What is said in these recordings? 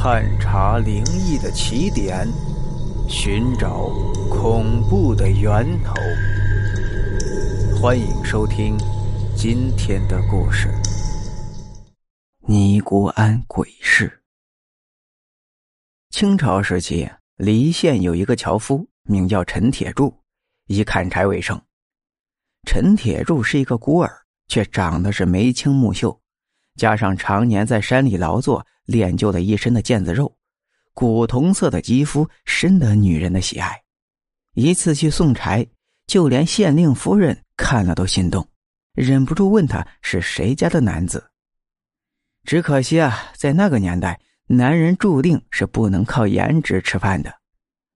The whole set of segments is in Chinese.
探查灵异的起点，寻找恐怖的源头。欢迎收听今天的故事《尼姑庵鬼事》。清朝时期，黎县有一个樵夫，名叫陈铁柱，以砍柴为生。陈铁柱是一个孤儿，却长得是眉清目秀。加上常年在山里劳作，练就了一身的腱子肉，古铜色的肌肤深得女人的喜爱。一次去送柴，就连县令夫人看了都心动，忍不住问他是谁家的男子。只可惜啊，在那个年代，男人注定是不能靠颜值吃饭的，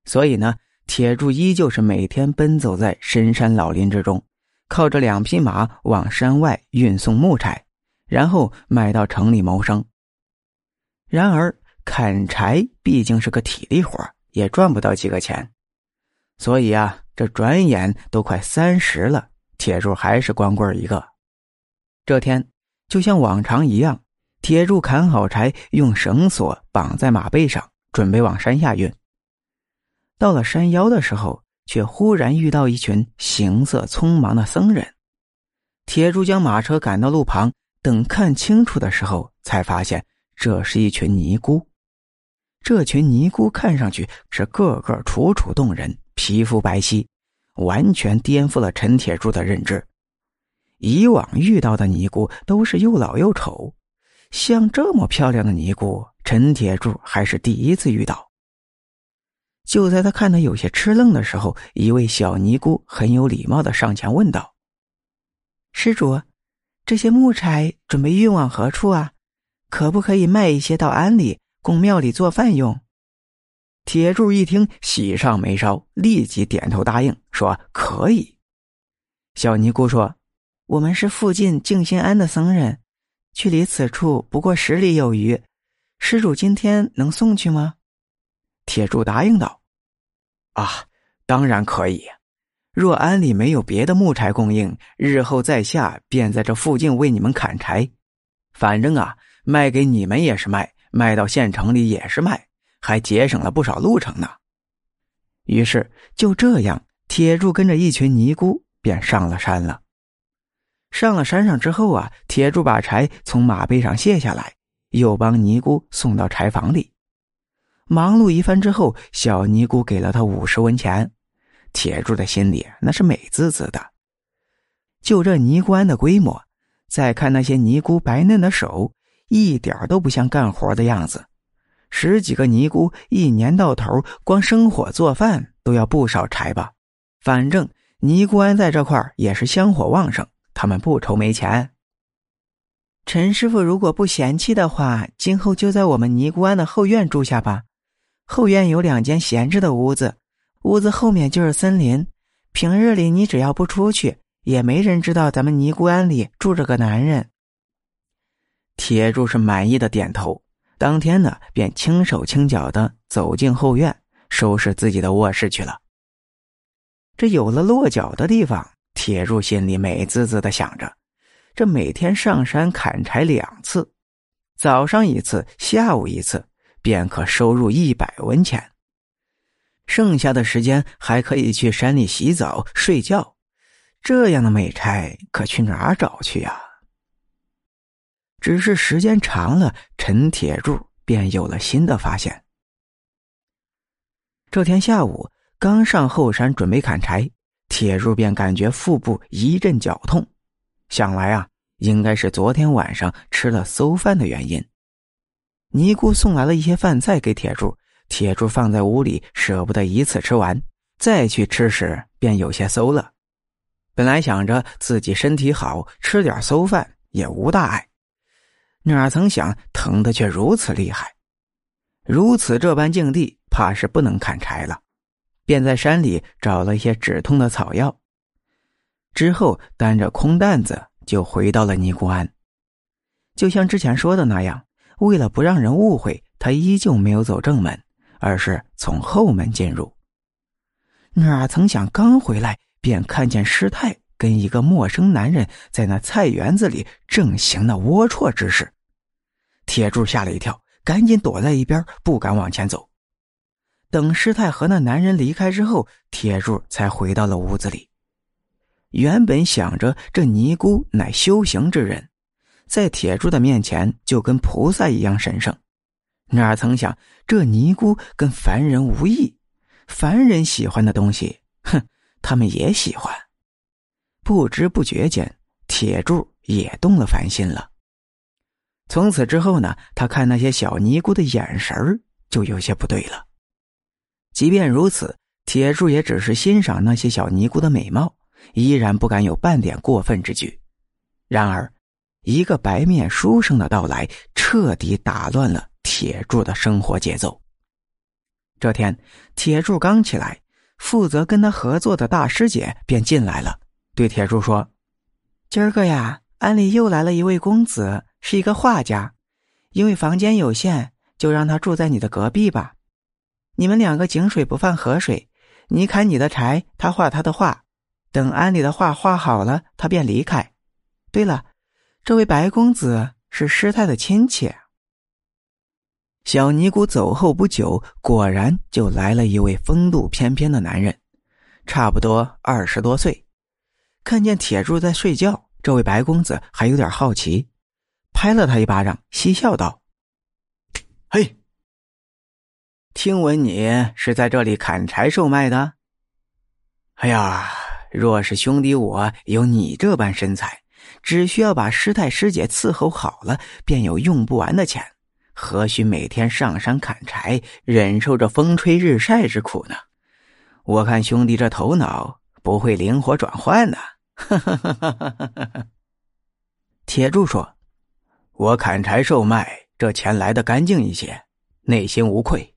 所以呢，铁柱依旧是每天奔走在深山老林之中，靠着两匹马往山外运送木柴。然后卖到城里谋生。然而砍柴毕竟是个体力活，也赚不到几个钱，所以啊，这转眼都快三十了，铁柱还是光棍一个。这天，就像往常一样，铁柱砍好柴，用绳索绑在马背上，准备往山下运。到了山腰的时候，却忽然遇到一群行色匆忙的僧人。铁柱将马车赶到路旁。等看清楚的时候，才发现这是一群尼姑。这群尼姑看上去是个个楚楚动人，皮肤白皙，完全颠覆了陈铁柱的认知。以往遇到的尼姑都是又老又丑，像这么漂亮的尼姑，陈铁柱还是第一次遇到。就在他看得有些吃愣的时候，一位小尼姑很有礼貌的上前问道：“施主。”这些木柴准备运往何处啊？可不可以卖一些到庵里供庙里做饭用？铁柱一听，喜上眉梢，立即点头答应，说：“可以。”小尼姑说：“我们是附近静心庵的僧人，距离此处不过十里有余，施主今天能送去吗？”铁柱答应道：“啊，当然可以。”若庵里没有别的木柴供应，日后在下便在这附近为你们砍柴。反正啊，卖给你们也是卖，卖到县城里也是卖，还节省了不少路程呢。于是就这样，铁柱跟着一群尼姑便上了山了。上了山上之后啊，铁柱把柴从马背上卸下来，又帮尼姑送到柴房里。忙碌一番之后，小尼姑给了他五十文钱。铁柱的心里那是美滋滋的。就这尼姑庵的规模，再看那些尼姑白嫩的手，一点都不像干活的样子。十几个尼姑一年到头光生火做饭都要不少柴吧？反正尼姑庵在这块也是香火旺盛，他们不愁没钱。陈师傅如果不嫌弃的话，今后就在我们尼姑庵的后院住下吧。后院有两间闲置的屋子。屋子后面就是森林，平日里你只要不出去，也没人知道咱们尼姑庵里住着个男人。铁柱是满意的点头，当天呢便轻手轻脚的走进后院，收拾自己的卧室去了。这有了落脚的地方，铁柱心里美滋滋的想着：这每天上山砍柴两次，早上一次，下午一次，便可收入一百文钱。剩下的时间还可以去山里洗澡、睡觉，这样的美差可去哪儿找去呀？只是时间长了，陈铁柱便有了新的发现。这天下午刚上后山准备砍柴，铁柱便感觉腹部一阵绞痛，想来啊，应该是昨天晚上吃了馊饭的原因。尼姑送来了一些饭菜给铁柱。铁柱放在屋里，舍不得一次吃完，再去吃时便有些馊了。本来想着自己身体好，吃点馊饭也无大碍，哪曾想疼的却如此厉害。如此这般境地，怕是不能砍柴了，便在山里找了一些止痛的草药。之后担着空担子就回到了尼姑庵。就像之前说的那样，为了不让人误会，他依旧没有走正门。而是从后门进入，哪曾想刚回来便看见师太跟一个陌生男人在那菜园子里正行那龌龊之事，铁柱吓了一跳，赶紧躲在一边，不敢往前走。等师太和那男人离开之后，铁柱才回到了屋子里。原本想着这尼姑乃修行之人，在铁柱的面前就跟菩萨一样神圣，哪曾想这尼姑跟凡人无异，凡人喜欢的东西，哼，他们也喜欢。不知不觉间，铁柱也动了凡心了。从此之后呢，他看那些小尼姑的眼神就有些不对了。即便如此，铁柱也只是欣赏那些小尼姑的美貌。依然不敢有半点过分之举。然而，一个白面书生的到来，彻底打乱了铁柱的生活节奏。这天，铁柱刚起来，负责跟他合作的大师姐便进来了，对铁柱说：“今儿个呀，庵里又来了一位公子，是一个画家。因为房间有限，就让他住在你的隔壁吧。你们两个井水不犯河水，你砍你的柴，他画他的画。”等庵里的画画好了，他便离开。对了，这位白公子是师太的亲戚。小尼姑走后不久，果然就来了一位风度翩翩的男人，差不多二十多岁。看见铁柱在睡觉，这位白公子还有点好奇，拍了他一巴掌，嬉笑道：“嘿，听闻你是在这里砍柴售卖的？哎呀！”若是兄弟我有你这般身材，只需要把师太师姐伺候好了，便有用不完的钱，何须每天上山砍柴，忍受着风吹日晒之苦呢？我看兄弟这头脑不会灵活转换呢。哈哈哈哈哈铁柱说：“我砍柴售卖，这钱来的干净一些，内心无愧。